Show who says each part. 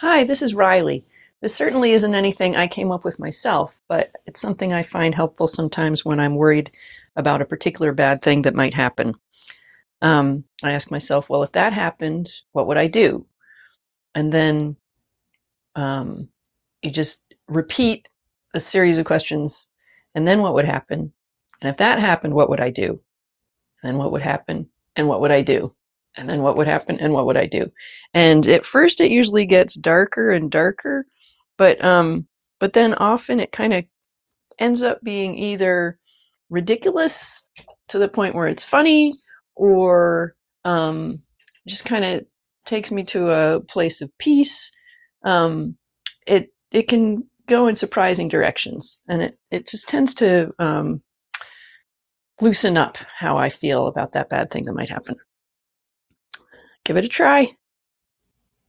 Speaker 1: Hi, this is Riley. This certainly isn't anything I came up with myself, but it's something I find helpful sometimes when I'm worried about a particular bad thing that might happen. Um, I ask myself, well, if that happened, what would I do? And then um, you just repeat a series of questions, and then what would happen? And if that happened, what would I do? And then what would happen? And what would I do? And then what would happen and what would I do? And at first it usually gets darker and darker, but um but then often it kind of ends up being either ridiculous to the point where it's funny or um just kind of takes me to a place of peace. Um it it can go in surprising directions and it it just tends to um loosen up how I feel about that bad thing that might happen give it a try.